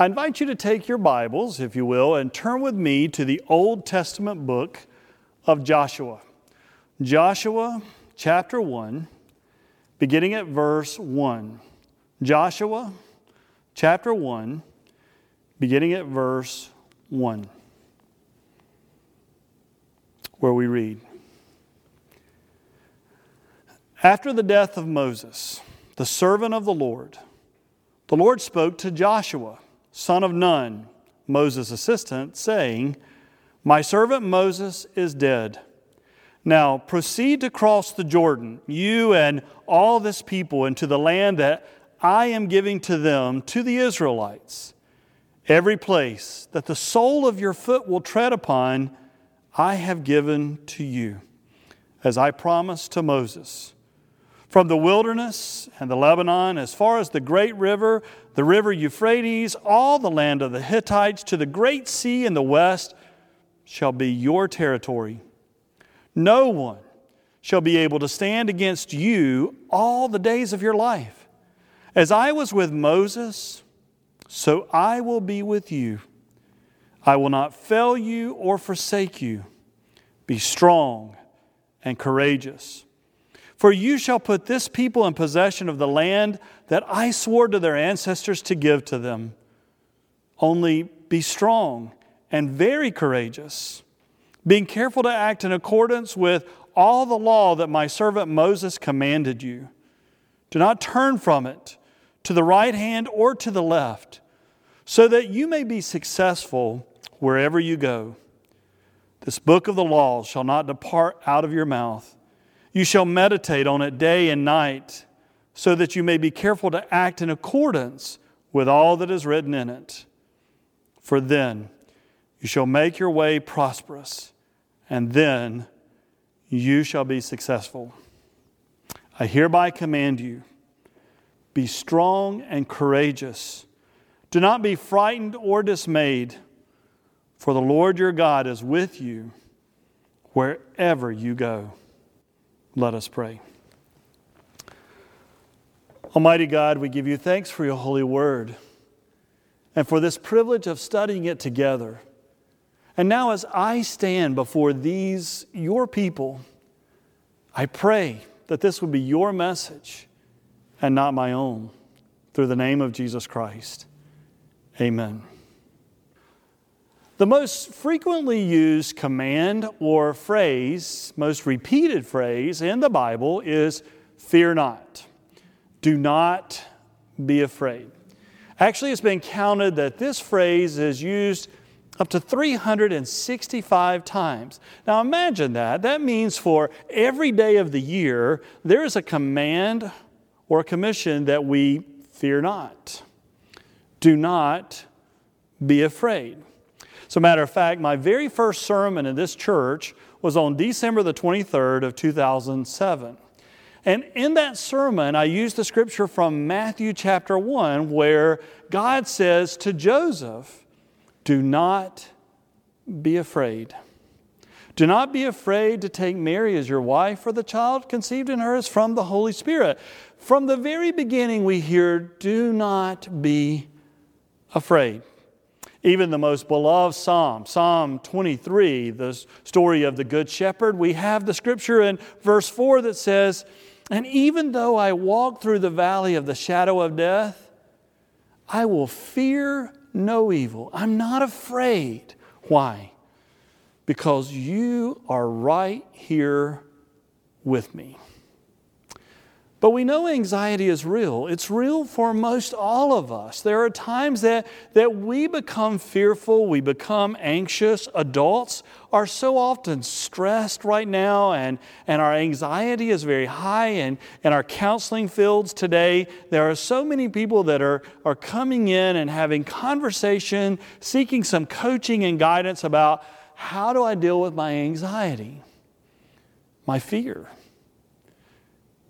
I invite you to take your Bibles, if you will, and turn with me to the Old Testament book of Joshua. Joshua chapter 1, beginning at verse 1. Joshua chapter 1, beginning at verse 1, where we read After the death of Moses, the servant of the Lord, the Lord spoke to Joshua son of Nun, Moses' assistant, saying, My servant Moses is dead. Now proceed to cross the Jordan, you and all this people, into the land that I am giving to them, to the Israelites. Every place that the sole of your foot will tread upon, I have given to you, as I promised to Moses. From the wilderness and the Lebanon, as far as the great river, the river Euphrates, all the land of the Hittites, to the great sea in the west, shall be your territory. No one shall be able to stand against you all the days of your life. As I was with Moses, so I will be with you. I will not fail you or forsake you. Be strong and courageous. For you shall put this people in possession of the land that I swore to their ancestors to give to them. Only be strong and very courageous, being careful to act in accordance with all the law that my servant Moses commanded you. Do not turn from it to the right hand or to the left, so that you may be successful wherever you go. This book of the law shall not depart out of your mouth you shall meditate on it day and night, so that you may be careful to act in accordance with all that is written in it. For then you shall make your way prosperous, and then you shall be successful. I hereby command you be strong and courageous. Do not be frightened or dismayed, for the Lord your God is with you wherever you go. Let us pray. Almighty God, we give you thanks for your holy word and for this privilege of studying it together. And now, as I stand before these, your people, I pray that this would be your message and not my own. Through the name of Jesus Christ. Amen. The most frequently used command or phrase, most repeated phrase in the Bible is fear not. Do not be afraid. Actually, it's been counted that this phrase is used up to 365 times. Now imagine that. That means for every day of the year, there is a command or a commission that we fear not. Do not be afraid. As a matter of fact, my very first sermon in this church was on December the 23rd of 2007. And in that sermon, I used the scripture from Matthew chapter 1 where God says to Joseph, Do not be afraid. Do not be afraid to take Mary as your wife, for the child conceived in her is from the Holy Spirit. From the very beginning, we hear, Do not be afraid. Even the most beloved psalm, Psalm 23, the story of the Good Shepherd, we have the scripture in verse 4 that says, And even though I walk through the valley of the shadow of death, I will fear no evil. I'm not afraid. Why? Because you are right here with me. But we know anxiety is real. It's real for most all of us. There are times that, that we become fearful, we become anxious. Adults are so often stressed right now, and, and our anxiety is very high. And in our counseling fields today, there are so many people that are, are coming in and having conversation, seeking some coaching and guidance about how do I deal with my anxiety, my fear.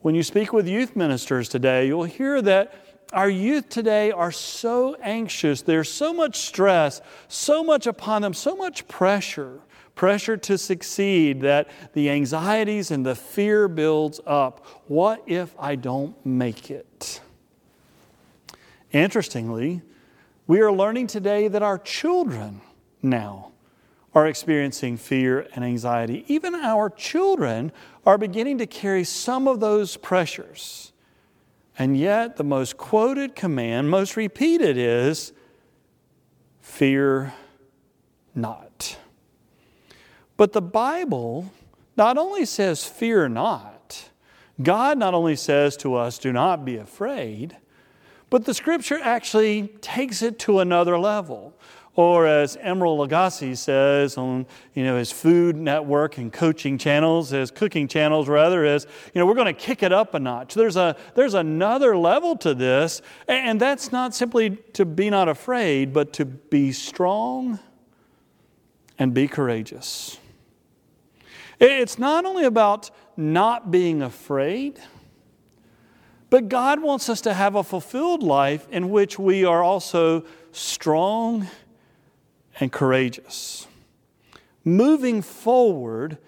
When you speak with youth ministers today, you'll hear that our youth today are so anxious. There's so much stress, so much upon them, so much pressure, pressure to succeed that the anxieties and the fear builds up. What if I don't make it? Interestingly, We are learning today that our children now are experiencing fear and anxiety. Even our children are beginning to carry some of those pressures. And yet, the most quoted command, most repeated, is fear not. But the Bible not only says, fear not, God not only says to us, do not be afraid, but the scripture actually takes it to another level. Or as Emeril Lagasse says on you know, his food network and coaching channels, his cooking channels rather, is you know, we're going to kick it up a notch. There's, a, there's another level to this, and that's not simply to be not afraid, but to be strong and be courageous. It's not only about not being afraid, but God wants us to have a fulfilled life in which we are also strong and courageous. Moving forward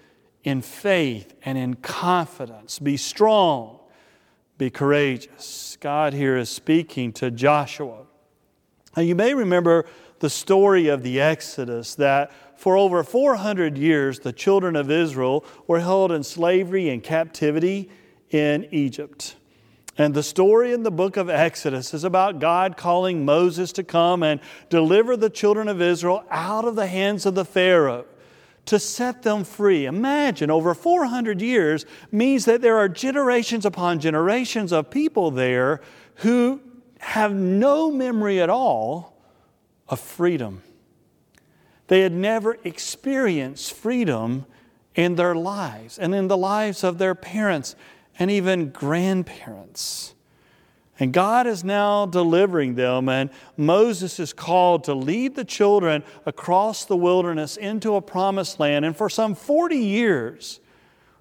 in faith and in confidence. Be strong, be courageous. God here is speaking to Joshua. Now, you may remember the story of the Exodus that for over 400 years, the children of Israel were held in slavery and captivity in Egypt. And the story in the book of Exodus is about God calling Moses to come and deliver the children of Israel out of the hands of the Pharaoh to set them free. Imagine, over 400 years means that there are generations upon generations of people there who have no memory at all of freedom. They had never experienced freedom in their lives and in the lives of their parents and even grandparents. And God is now delivering them, and Moses is called to lead the children across the wilderness into a promised land. And for some 40 years,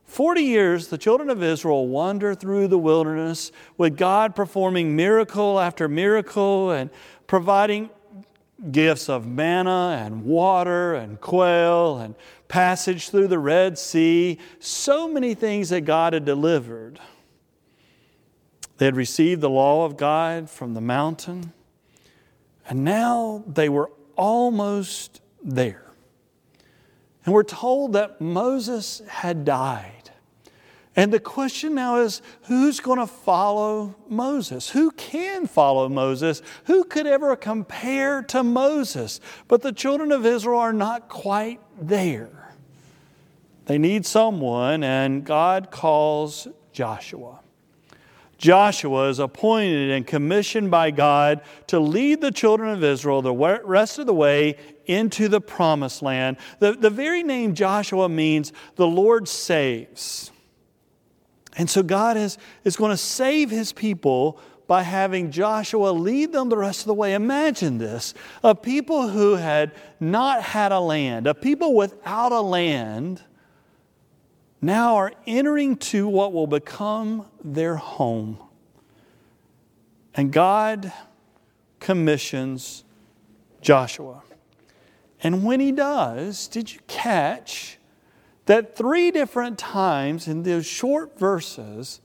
40 years, the children of Israel wander through the wilderness with God performing miracle after miracle and providing gifts of manna and water and quail and passage through the Red Sea, so many things that God had delivered. They had received the law of God from the mountain, and now they were almost there. And we're told that Moses had died. And the question now is who's going to follow Moses? Who can follow Moses? Who could ever compare to Moses? But the children of Israel are not quite there. They need someone, and God calls Joshua. Joshua is appointed and commissioned by God to lead the children of Israel the rest of the way into the promised land. The, the very name Joshua means the Lord saves. And so God is, is going to save his people by having Joshua lead them the rest of the way. Imagine this a people who had not had a land, a people without a land, now are entering to what will become their home. And God commissions Joshua. And when he does, did you catch that three different times in those short verses,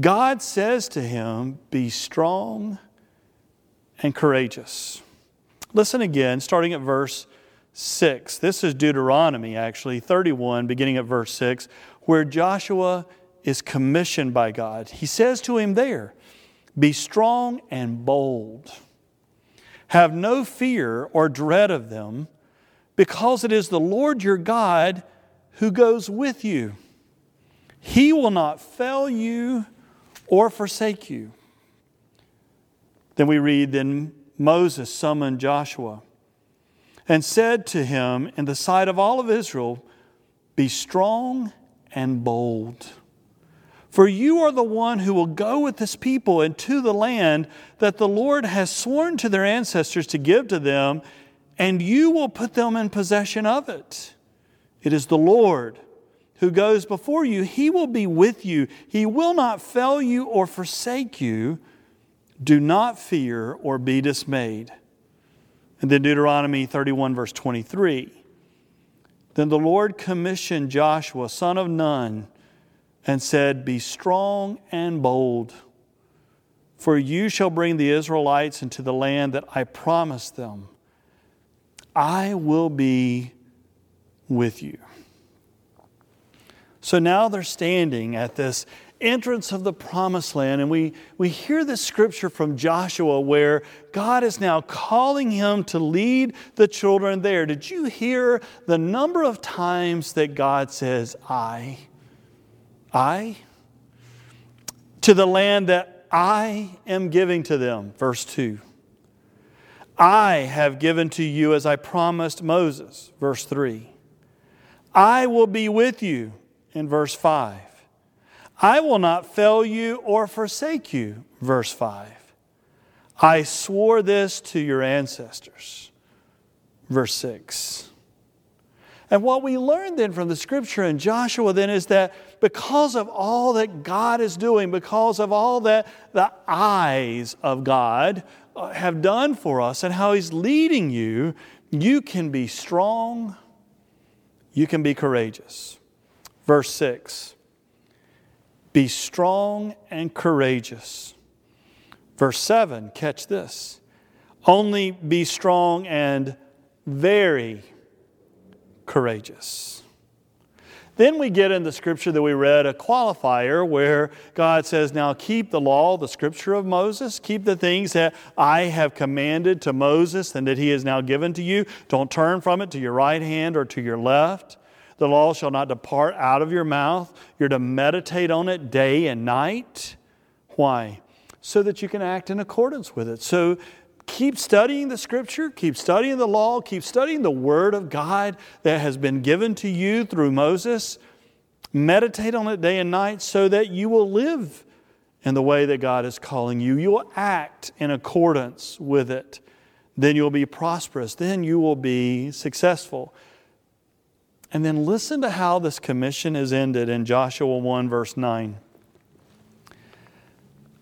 God says to him, Be strong and courageous. Listen again, starting at verse 6. This is Deuteronomy, actually, 31, beginning at verse 6, where Joshua is commissioned by God. He says to him there, Be strong and bold. Have no fear or dread of them, because it is the Lord your God who goes with you. He will not fail you or forsake you. Then we read, Then Moses summoned Joshua and said to him in the sight of all of Israel, Be strong and bold. For you are the one who will go with this people into the land that the Lord has sworn to their ancestors to give to them, and you will put them in possession of it. It is the Lord who goes before you. He will be with you. He will not fail you or forsake you. Do not fear or be dismayed. And then Deuteronomy 31, verse 23. Then the Lord commissioned Joshua, son of Nun, and said, Be strong and bold, For you shall bring the Israelites into the land that I promised them. I will be with you. So now they're standing at this entrance of the promised land, and we, we hear this scripture from Joshua where God is now calling him to lead the children there. Did you hear the number of times that God says, I? I? To the land that I am giving to them. Verse 2. I have given to you as I promised Moses. Verse 3. I will be with you in verse 5. I will not fail you or forsake you, verse 5. I swore this to your ancestors, verse 6. And what we learn then from the scripture in Joshua then is that because of all that God is doing, because of all that the eyes of God uh, have done for us and how He's leading you, you can be strong, you can be courageous. Verse 6 Be strong and courageous. Verse 7, catch this. Only be strong and very courageous. Then we get in the scripture that we read a qualifier where God says, Now keep the law, the scripture of Moses, keep the things that I have commanded to Moses and that he has now given to you. Don't turn from it to your right hand or to your left. The law shall not depart out of your mouth. You're to meditate on it day and night. Why? So that you can act in accordance with it. So keep studying the scripture, keep studying the law, keep studying the word of God that has been given to you through Moses. Meditate on it day and night so that you will live in the way that God is calling you. You will act in accordance with it. Then you'll be prosperous. Then you will be successful. And then listen to how this commission is ended in Joshua 1, verse 9.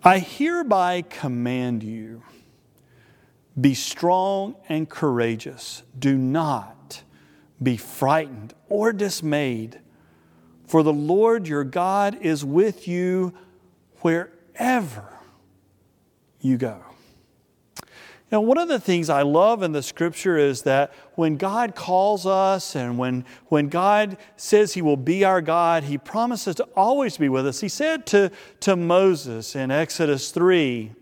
I hereby command you be strong and courageous. Do not be frightened or dismayed, for the Lord your God is with you wherever you go. Now, one of the things I love in the scripture is that when God calls us and when, when God says He will be our God, He promises to always be with us. He said to, to Moses in Exodus 3,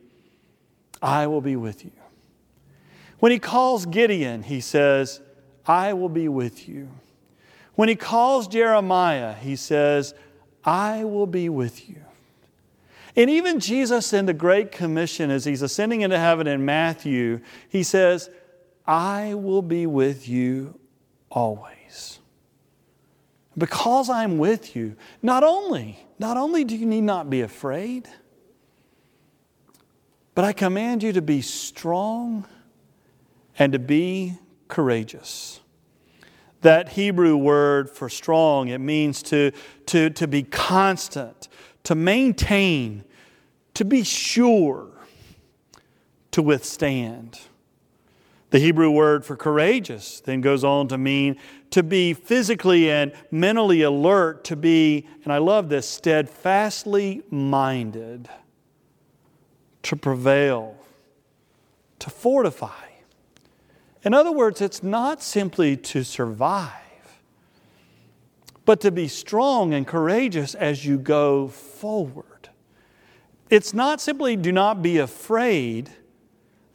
I will be with you. When He calls Gideon, He says, I will be with you. When He calls Jeremiah, He says, I will be with you. And even Jesus in the Great Commission, as he's ascending into heaven in Matthew, he says, I will be with you always. Because I'm with you, not only, not only do you need not be afraid, but I command you to be strong and to be courageous. That Hebrew word for strong, it means to, to, to be constant, to maintain, to be sure, to withstand. The Hebrew word for courageous then goes on to mean to be physically and mentally alert, to be, and I love this, steadfastly minded, to prevail, to fortify. In other words, it's not simply to survive, but to be strong and courageous as you go forward. It's not simply do not be afraid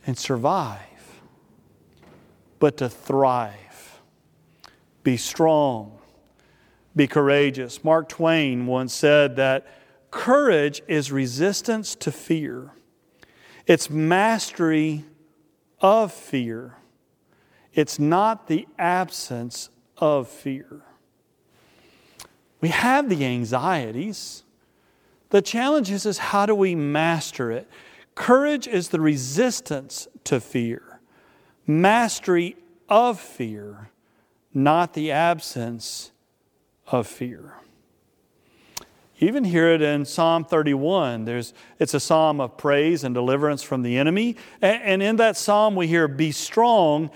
and survive, but to thrive. Be strong, be courageous. Mark Twain once said that courage is resistance to fear, it's mastery of fear. It's not the absence of fear. We have the anxieties. The challenge is, is how do we master it? Courage is the resistance to fear, mastery of fear, not the absence of fear. You even hear it in Psalm 31. There's, it's a psalm of praise and deliverance from the enemy. And in that psalm, we hear, Be strong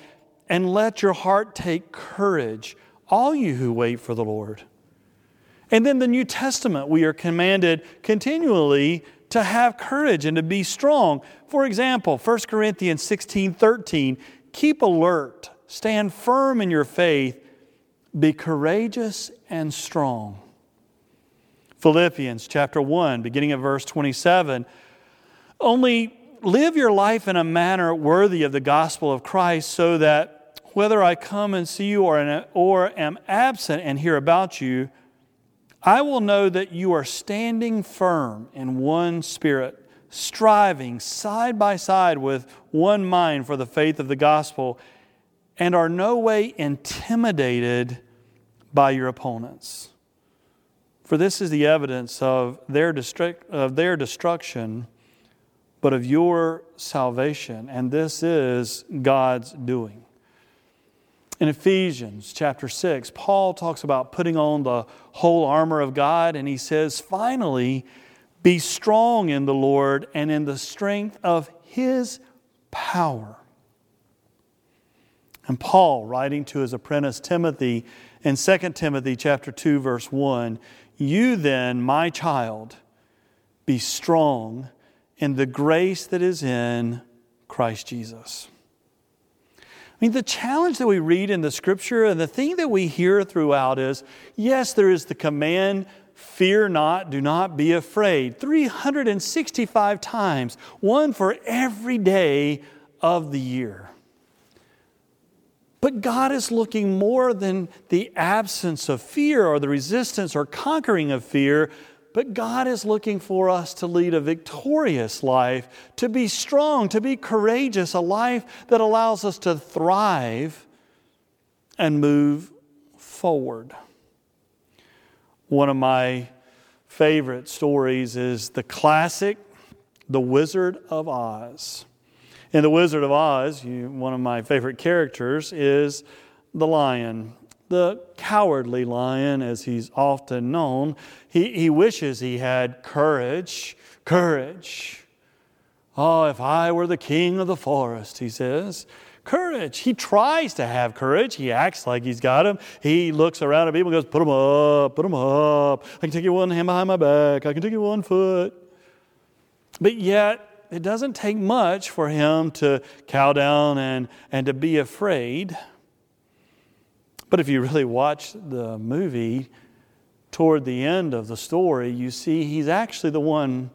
and let your heart take courage, all you who wait for the Lord. And then the New Testament, we are commanded continually to have courage and to be strong. For example, 1 Corinthians 16 13, keep alert, stand firm in your faith, be courageous and strong. Philippians chapter 1, beginning at verse 27, only live your life in a manner worthy of the gospel of Christ so that whether I come and see you or, or am absent and hear about you, I will know that you are standing firm in one spirit, striving side by side with one mind for the faith of the gospel, and are no way intimidated by your opponents. For this is the evidence of their, destruct, of their destruction, but of your salvation, and this is God's doing. In Ephesians chapter 6, Paul talks about putting on the whole armor of God, and he says, finally, be strong in the Lord and in the strength of his power. And Paul, writing to his apprentice Timothy in 2 Timothy chapter 2 verse 1, you then, my child, be strong in the grace that is in Christ Jesus. I mean, the challenge that we read in the scripture and the thing that we hear throughout is yes, there is the command, fear not, do not be afraid, 365 times, one for every day of the year. But God is looking more than the absence of fear or the resistance or conquering of fear but God is looking for us to lead a victorious life, to be strong, to be courageous, a life that allows us to thrive and move forward. One of my favorite stories is the classic The Wizard of Oz. In The Wizard of Oz, you, one of my favorite characters is the lion the cowardly lion, as he's often known. He, he wishes he had courage, courage. Oh, if I were the king of the forest, he says. Courage. He tries to have courage. He acts like he's got him. He looks around at people and goes, Put him up, put him up. I can take you one hand behind my back. I can take you one foot. But yet, it doesn't take much for him to cow down and, and to be afraid. But if you really watch the movie, toward the end of the story, you see he's actually the one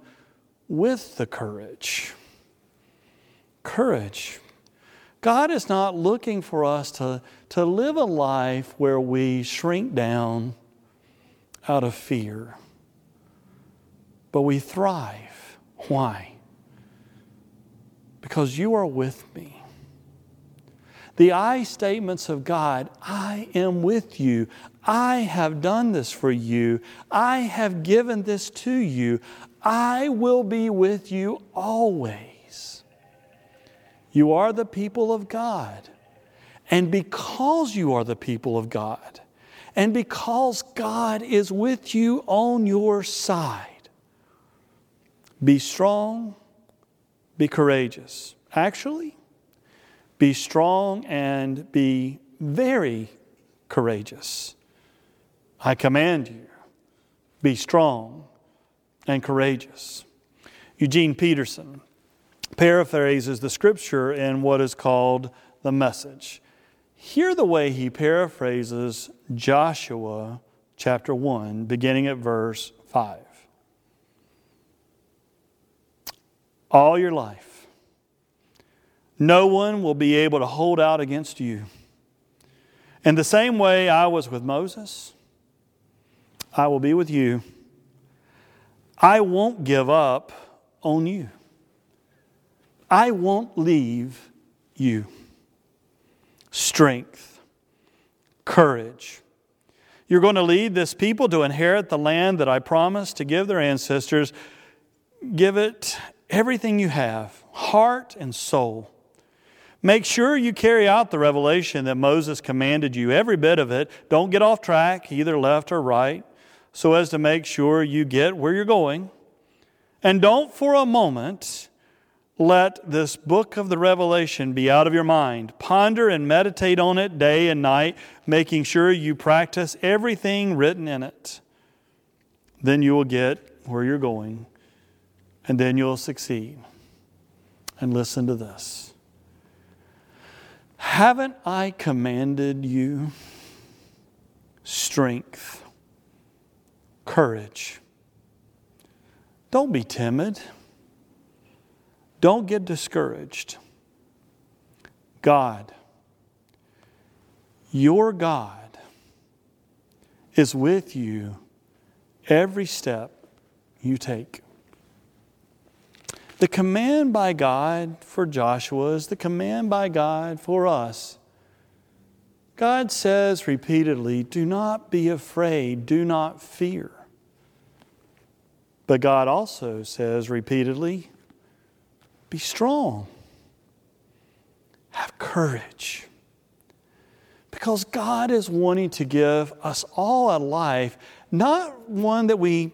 with the courage. Courage. God is not looking for us to, to live a life where we shrink down out of fear, but we thrive. Why? Because you are with me. The I statements of God I am with you. I have done this for you. I have given this to you. I will be with you always. You are the people of God. And because you are the people of God, and because God is with you on your side, be strong, be courageous. Actually, be strong and be very courageous. I command you, be strong and courageous. Eugene Peterson paraphrases the scripture in what is called the message. Hear the way he paraphrases Joshua chapter 1, beginning at verse 5. All your life, no one will be able to hold out against you. In the same way I was with Moses, I will be with you. I won't give up on you. I won't leave you. Strength, courage. You're going to lead this people to inherit the land that I promised to give their ancestors. Give it everything you have, heart and soul. Make sure you carry out the revelation that Moses commanded you, every bit of it. Don't get off track, either left or right, so as to make sure you get where you're going. And don't for a moment let this book of the Revelation be out of your mind. Ponder and meditate on it day and night, making sure you practice everything written in it. Then you will get where you're going and then you'll succeed. And listen to this Haven't I commanded you strength, courage? Don't be timid. Don't get discouraged. God, your God, is with you every step you take. The command by God for Joshua is the command by God for us. God says repeatedly, Do not be afraid, do not fear. But God also says repeatedly, Be strong, have courage. Because God is wanting to give us all a life, not one that we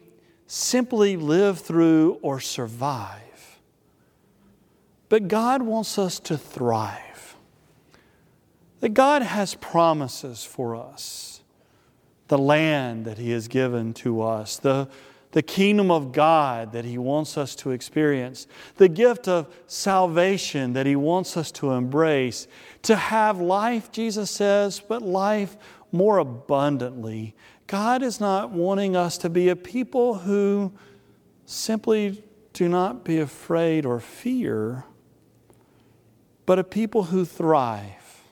simply live through or survive but God wants us to thrive. That God has promises for us. The land that He has given to us, the, the kingdom of God that He wants us to experience, the gift of salvation that He wants us to embrace, to have life, Jesus says, but life more abundantly. God is not wanting us to be a people who simply do not be afraid or fear but a people who thrive.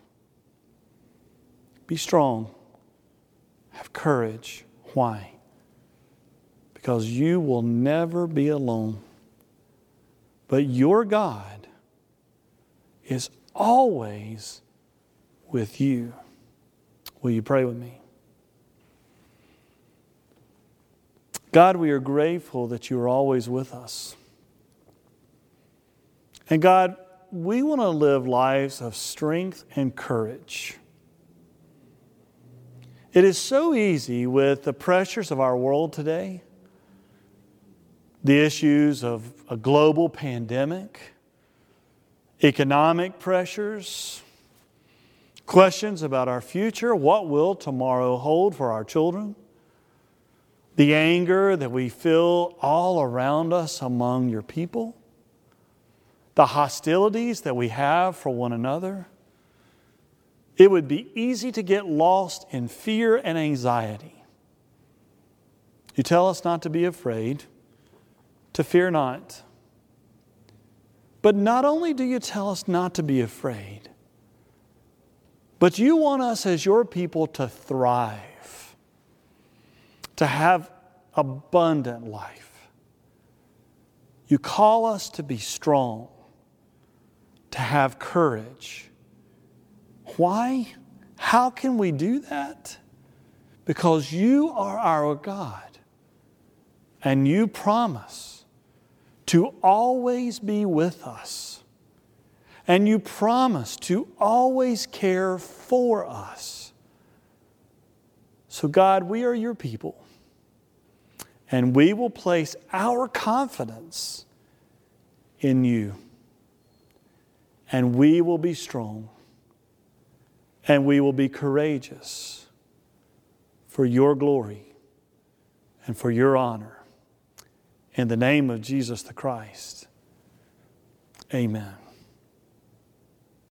Be strong, have courage. Why? Because you will never be alone. But your God is always with you. Will you pray with me? God, we are grateful that you are always with us. And God, we want to live lives of strength and courage. It is so easy with the pressures of our world today, the issues of a global pandemic, economic pressures, questions about our future, what will tomorrow hold for our children, the anger that we feel all around us among your people the hostilities that we have for one another, it would be easy to get lost in fear and anxiety. You tell us not to be afraid, to fear not. But not only do you tell us not to be afraid, but you want us as your people to thrive, to have abundant life. You call us to be strong to have courage. Why? How can we do that? Because you are our God and you promise to always be with us. And you promise to always care for us. So, God, we are your people, and we will place our confidence in you and we will be strong and we will be courageous for your glory and for your honor. In the name of Jesus the Christ, amen.